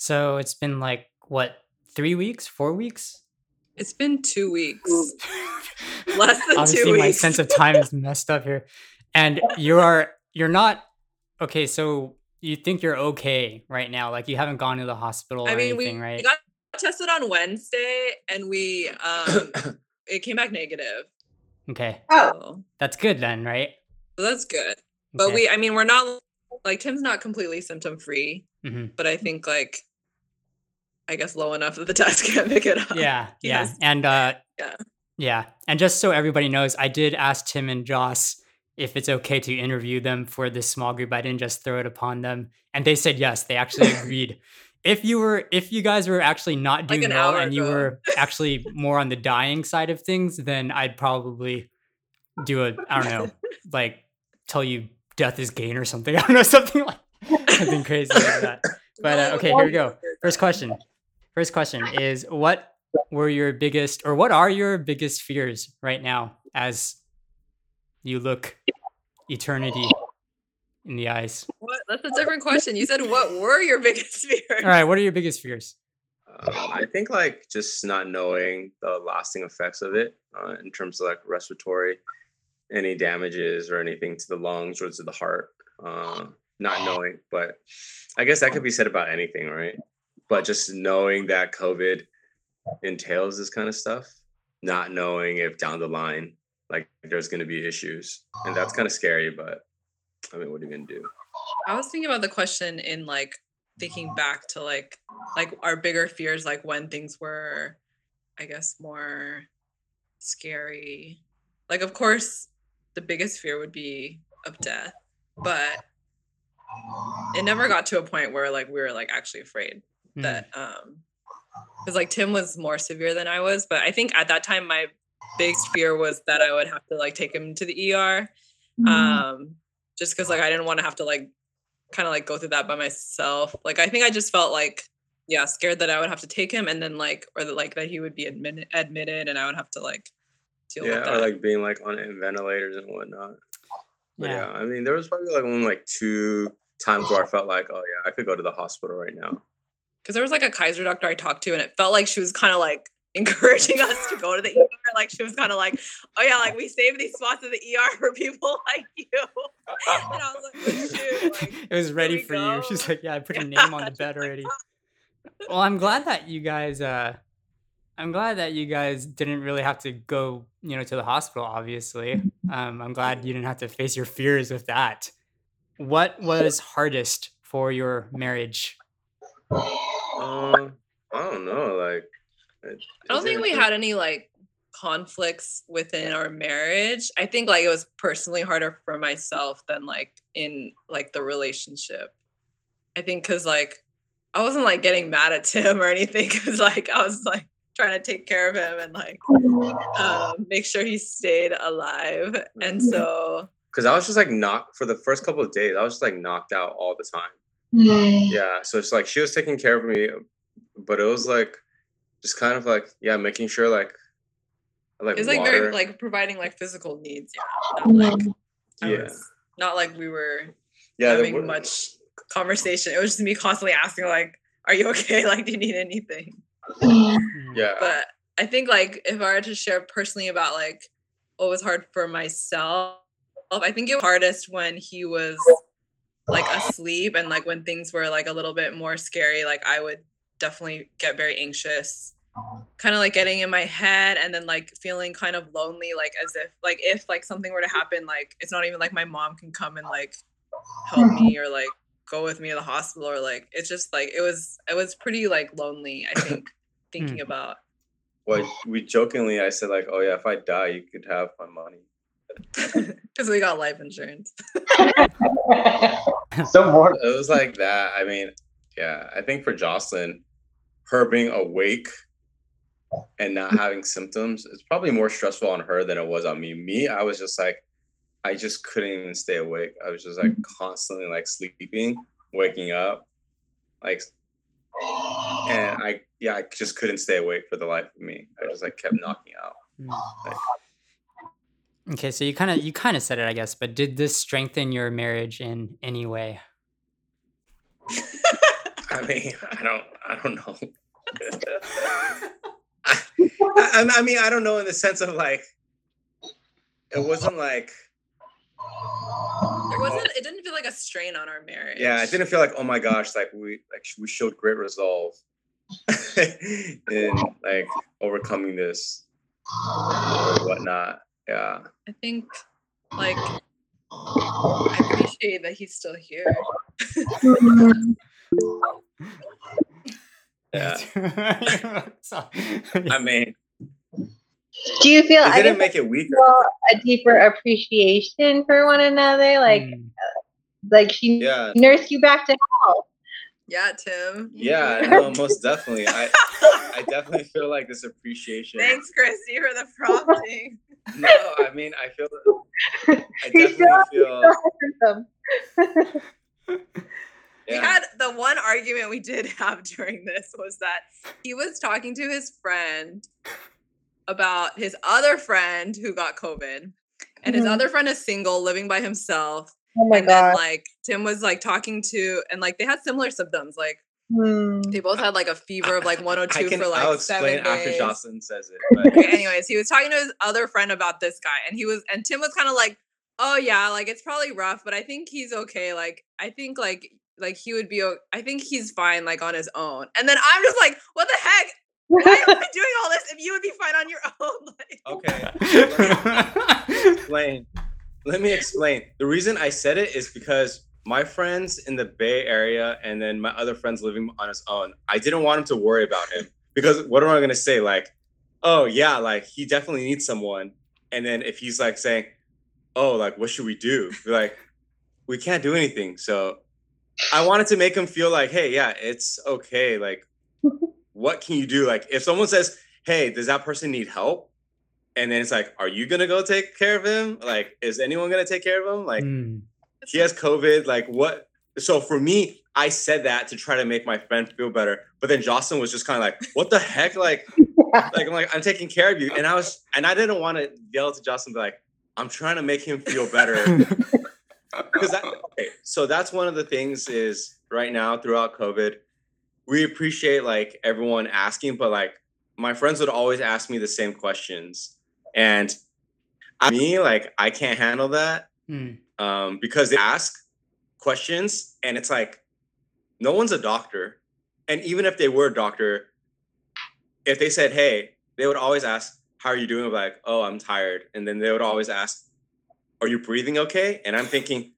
So it's been like what, three weeks, four weeks? It's been two weeks. Less than Obviously, two my sense of time is messed up here. And you are you're not okay. So you think you're okay right now? Like you haven't gone to the hospital or anything, right? I mean, we, anything, we right? got tested on Wednesday and we um it came back negative. okay, Oh, that's good then, right? so that's good. But Okay. we I mean we're not like Tim's not completely symptom free, Mhm. but I think like I guess low enough that the test can't pick it up. yeah yeah Yes. and uh Yeah. yeah and just so everybody knows i did ask tim and joss if it's okay to interview them for this small group i didn't just throw it upon them and they said yes they actually agreed if you were if you guys were actually not Like doing an well and you were actually more on the dying side of things then i'd probably do a i don't know like tell you death is gain or something i don't know something like something crazy like that but uh, okay here we go First question. First question is what were your biggest or what are your biggest fears right now as you look eternity in the eyes? What? That's a different question. You said what were your biggest fears? All right, what are your biggest fears? Um, I think like just not knowing the lasting effects of it uh, in terms of like respiratory, any damages or anything to the lungs or to the heart. Uh, not knowing, but I guess that could be said about anything, right? But just knowing that COVID entails this kind of stuff, not knowing if down the line like there's going to be issues, and that's kind of scary. But I mean, what are you gonna do? I was thinking about the question in like thinking back to like like our bigger fears, like when things were, I guess, more scary. Like, of course, the biggest fear would be of death, but it never got to a point where like we were like actually afraid Hmm. that um because like Tim was more severe than I was, but I think at that time my biggest fear was that I would have to like take him to the ER um just because like i didn't want to have to like kind of like go through that by myself like i think i just felt like yeah scared that i would have to take him and then like or that like that he would be admitted admitted and i would have to like deal with Yeah, that or like being like on ventilators and whatnot. Yeah. yeah. I mean, there was probably like only like two times where I felt like, oh yeah, I could go to the hospital right now. Because there was like a kaiser doctor i talked to and it felt like she was kind of like encouraging us to go to the ER. Like she was kind of like, "Oh yeah, like we save these spots in the ER for people like you." And I was like, oh, shoot, like, it was ready for you. She's like, yeah, I put your Yeah, name on the bed already. Well, I'm glad that you guys uh I'm glad that you guys didn't really have to go, you know, to the hospital obviously. Um I'm glad you didn't have to face your fears with that. What was hardest for your marriage? Um, I don't know. Like, I don't think it- we had any like conflicts within our marriage. I think like it was personally harder for myself than like in like the relationship. I think because like I wasn't like getting mad at Tim or anything because like I was like trying to take care of him and like um, make sure he stayed alive. And so Cause I was just like knocked for the first couple of days. I was just like knocked out all the time. Mm. Yeah. So it's like she was taking care of me, but it was like just kind of like yeah, making sure like like it's like water. very like providing like physical needs. Yeah. Not like yeah. was, not like we were Yeah. having were- much conversation. It was just me constantly asking, like, "Are you okay? Like, do you need anything?" Mm, Yeah. But I think, like, if I were to share personally about like what was hard for myself, I think it was hardest when he was like asleep and like when things were like a little bit more scary. Like, I would definitely get very anxious. Kind of like getting in my head and then like feeling kind of lonely, like as if like if like something were to happen, like it's not even like my mom can come and like help me or like go with me to the hospital or like it's just like it was it was pretty like lonely i think hmm. thinking about Well, we jokingly I said like, oh yeah, if I die, you could have my money. because we got life insurance so more. It was like that. I mean, yeah, I think for Jocelyn, her being awake and not having symptoms, it's probably more stressful on her than it was on me. Me, I was just like, I just couldn't even stay awake. I was just like constantly like sleeping, waking up, like, and I, yeah, I just couldn't stay awake for the life of me. I just like kept knocking out. mm. Okay, so you kind of you kind of said it, I guess, but did this strengthen your marriage in any way? I mean, I don't, I don't know. I, I mean, I don't know in the sense of like, it wasn't like. It wasn't. It didn't feel like a strain on our marriage. Yeah, it didn't feel like, oh my gosh, like we like we showed great resolve in like overcoming this or whatnot. Yeah. I think like I appreciate that he's still here. Yeah. I mean, Do you feel it I didn't make it weaker. feel a deeper appreciation for one another? Like Mm. like she Yeah. nursed you back to health. Yeah, Tim. Yeah, no, most definitely. I I definitely feel like this appreciation. Thanks, Christy, for the prompting. No, I mean I feel I You definitely still- feel Some- We yeah. had the one argument we did have during this was that he was talking to his friend about his other friend who got COVID. And his Mhm. other friend is single, living by himself. Oh my and then god. like Tim was like talking to and like they had similar symptoms. Like Hmm. they both had like a fever of like I 102 can for like I'll seven explain after days. Jocelyn says it. But Okay, anyways, he was talking to his other friend about this guy, and he was and Tim was kind of like, "Oh yeah, like it's probably rough, but I think he's okay. Like I think like like he would be. I think he's fine like on his own." And then I'm just like, "What the heck? Why am I doing all this if you would be fine on your own?" Like, okay, explain. Let me explain. The reason I said it is because my friends in the Bay Area and then my other friends living on his own, I didn't want him to worry about him because what am I gonna say? Like, oh yeah, like he definitely needs someone. And then if he's like saying, Oh, like what should we do? Be like, we can't do anything. So I wanted to make him feel like, hey, yeah, it's okay. Like, what can you do? Like if someone says, Hey, does that person need help? And then it's like, are you gonna go take care of him? Like, is anyone gonna take care of him? Like, Mm. He has COVID. Like, what? So for me, I said that to try to make my friend feel better. But then Jocelyn was just kind of like, what the heck? Like, like I'm like, I'm taking care of you. And I was, and I didn't want to yell to Jocelyn, be like, I'm trying to make him feel better. Because that, okay, so that's one of the things is right now throughout COVID, we appreciate like everyone asking, but like my friends would always ask me the same questions. And I, me, like, I can't handle that Mm. um, because they ask questions and it's like no one's a doctor and even if they were a doctor if they said hey they would always ask how are you doing I'm like oh i'm tired and then they would always ask are you breathing okay and i'm thinking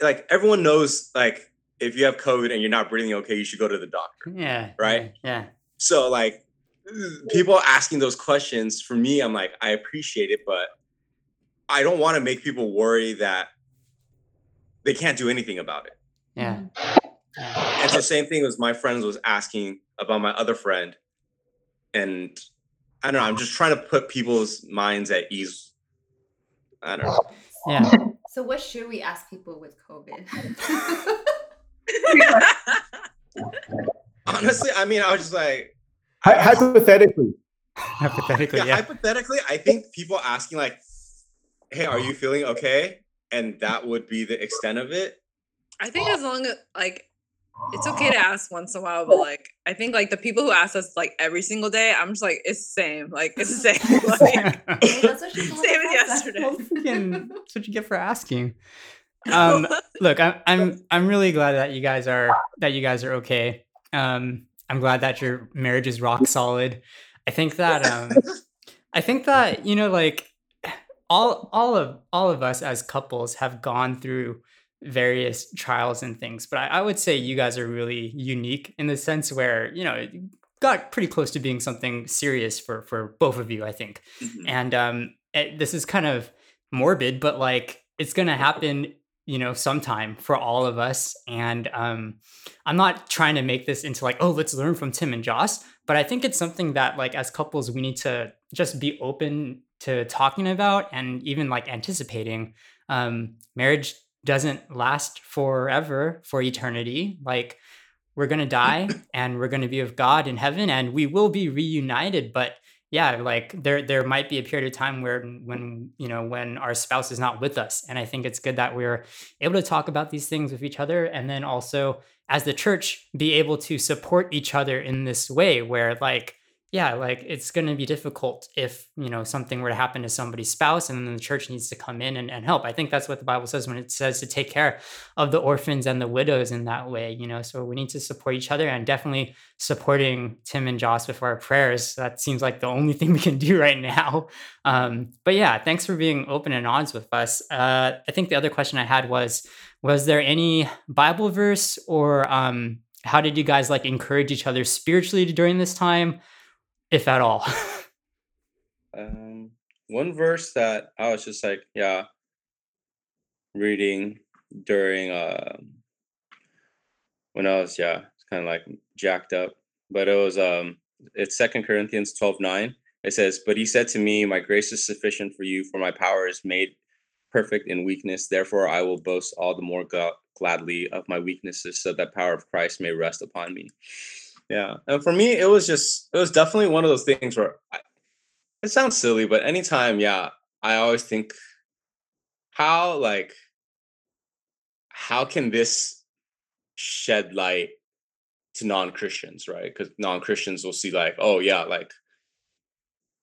like everyone knows like if you have covid and you're not breathing okay you should go to the doctor Yeah. Right? Yeah. so like people asking those questions for me i'm like i appreciate it but i don't want to make people worry that they can't do anything about it Yeah. Mm-hmm. and the same thing as my friends was asking about my other friend and i don't know i'm just trying to put people's minds at ease i don't know Yeah. So what should we ask people with COVID? honestly i mean i was just like Hy- hypothetically, Hypothetically, yeah, yeah. hypothetically i think people asking like hey are you feeling okay and that would be the extent of it I think as long as like it's okay to ask once in a while, but like I think like the people who ask us like every single day, I'm just like it's the same. Like it's the same. like, Hey, that's what she Same as yesterday. time. Freaking- That's what you get for asking. Um, look, I'm I'm I'm really glad that you guys are that you guys are okay. Um, I'm glad that your marriage is rock solid. I think that um, I think that you know, like all all of all of us as couples have gone through various trials and things, but I, I would say you guys are really unique in the sense where you know it got pretty close to being something serious for for both of you. I think and um it, this is kind of morbid but like it's gonna happen you know sometime for all of us and um i'm not trying to make this into like oh let's learn from tim and joss but i think it's something that like as couples we need to just be open to talking about and even like anticipating um marriage doesn't last forever for eternity. Like we're going to die and we're going to be with god in heaven and we will be reunited. But yeah, like there there might be a period of time where when you know when our spouse is not with us, and I think it's good that we're able to talk about these things with each other, and then also as the church be able to support each other in this way, where like yeah, like it's going to be difficult if, you know, something were to happen to somebody's spouse and then the church needs to come in and, and help. I think that's what the Bible says when it says to take care of the orphans and the widows in that way, you know. So we need to support each other and definitely supporting Tim and Joss with our prayers. That seems like the only thing we can do right now. Um, but yeah, thanks for being open and honest with us. Uh, I think the other question I had was was there any Bible verse or um, how did you guys like encourage each other spiritually during this time? If at all. um, one verse that I was just like, yeah, reading during uh, when I was yeah, it's kind of like jacked up, but it was um, it's Second Corinthians twelve nine. It says, "But he said to me, My grace is sufficient for you, for my power is made perfect in weakness. Therefore, I will boast all the more gladly of my weaknesses, so that power of Christ may rest upon me." Yeah. And for me, it was just, it was definitely one of those things where I, it sounds silly, but anytime, yeah, I always think, how, like, how can this shed light to non Christians, right? Because non Christians will see, like, oh, yeah, like,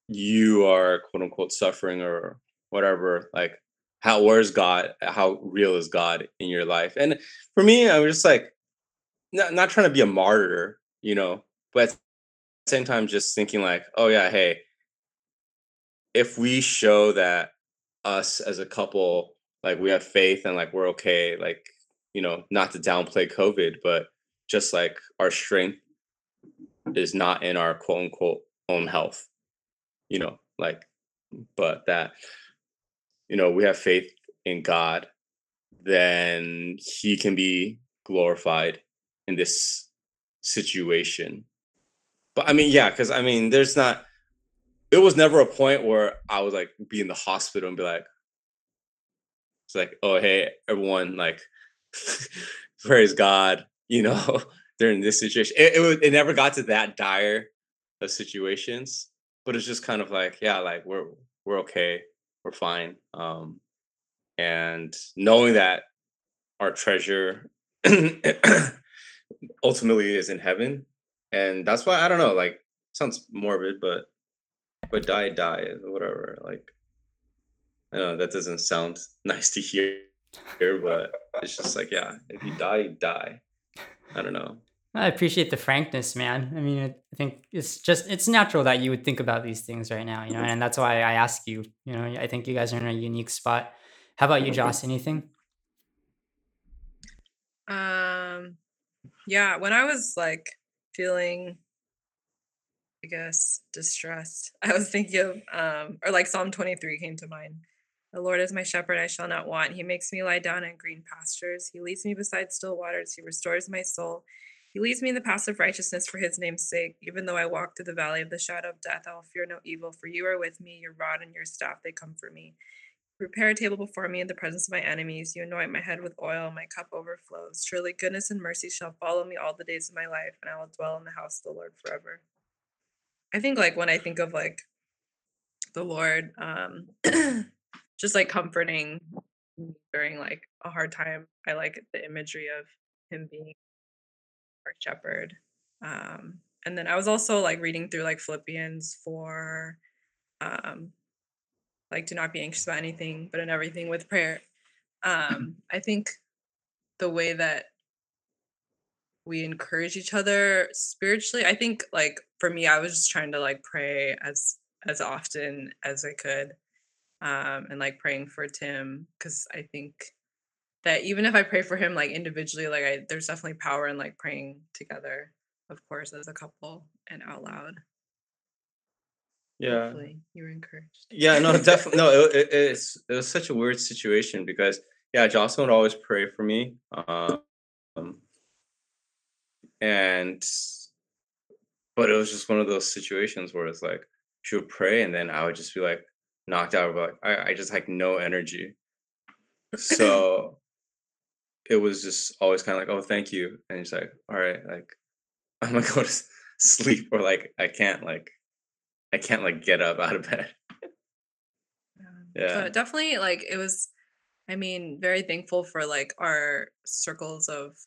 you are quote unquote suffering or whatever. Like, how, where's God? How real is God in your life? And for me, I was just like, not, not trying to be a martyr, you know, but at the same time, just thinking like, oh yeah, hey, if we show that us as a couple, like we have faith and like we're okay, like, you know, not to downplay COVID, but just like our strength is not in our quote unquote own health, you know, like, but that, you know, we have faith in God, then He can be glorified in this situation. But I mean, yeah, because I mean, there's not. It was never a point where I was like be in the hospital and be like, it's like, oh hey, everyone, like, praise God, you know, during this situation. It, it it never got to that dire of situations, but it's just kind of like, yeah, like we're we're okay, we're fine, um, and knowing that our treasure ultimately is in heaven and that's why i don't know like sounds morbid but but die die whatever like i know that doesn't sound nice to hear but it's just like yeah if you die you die i don't know I appreciate the frankness, man. I mean, I think it's just it's natural that you would think about these things right now, you know, and that's why I ask you. You know, I think you guys are in a unique spot. How about you, Joss? Anything? Um, yeah, when I was like feeling, I guess, distressed, I was thinking of, um, or like Psalm 23 came to mind. The Lord is my shepherd, I shall not want. He makes me lie down in green pastures. He leads me beside still waters. He restores my soul. He leads me in the path of righteousness for his name's sake. Even though I walk through the valley of the shadow of death, I will fear no evil, for you are with me. Your rod and your staff, they comfort me. Prepare a table before me in the presence of my enemies. You anoint my head with oil, my cup overflows. Surely goodness and mercy shall follow me all the days of my life, and I will dwell in the house of the Lord forever. I think like when I think of like the Lord, um, just like comforting during like a hard time, I like the imagery of him being our shepherd. Um, and then I was also like reading through like Philippians for um like do not be anxious about anything but in everything with prayer. Um i think the way that we encourage each other spiritually i think like for me i was just trying to like pray as as often as i could um and like praying for tim because i think that even if i pray for him like individually like i there's definitely power in like praying together of course as a couple and out loud yeah. Hopefully you were encouraged. Yeah no definitely no it, it, it's it was such a weird situation because yeah jocelyn would always pray for me um and but it was just one of those situations where it's like she would pray and then i would just be like knocked out but I, I just like no energy. So it was just always kind of like oh thank you and he's like all right like i'm gonna go to sleep or like i can't like I can't like get up out of bed. Yeah. But definitely like it was I mean, very thankful for like our circles of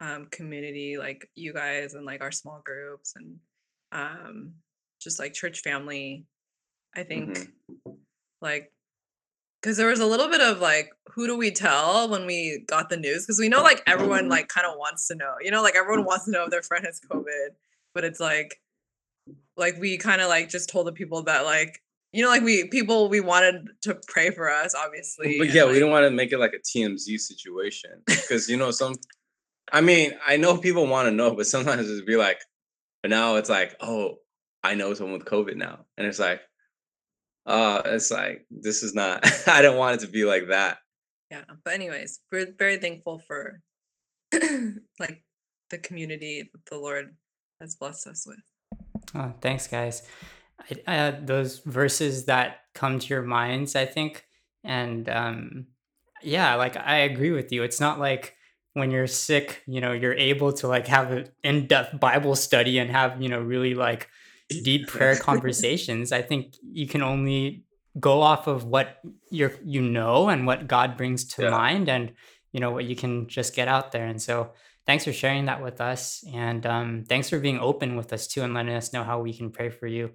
um community, like you guys and like our small groups and um just like church family. I think Mhm. like because there was a little bit of like who do we tell when we got the news because we know like everyone like kind of wants to know you know like everyone wants to know if their friend has covid but it's like like we kind of like just told the people that like you know like we people we wanted to pray for us obviously But yeah, we like, don't want to make it like a TMZ situation because you know some. I mean, I know people want to know, but sometimes it's be like, but now it's like, oh, I know someone with COVID now, and it's like, uh, it's like this is not. I don't want it to be like that. yeah but anyways we're very thankful for like the community that the lord has blessed us with Oh, thanks, guys. I, uh, those verses that come to your minds, I think, and um, yeah, like I agree with you. It's not like when you're sick, you know, you're able to like have an in-depth Bible study and have you know really like deep prayer conversations. I think you can only go off of what you're you know and what God brings to Yeah. mind, and you know what you can just get out there. And so, thanks for sharing that with us, and um, thanks for being open with us too and letting us know how we can pray for you.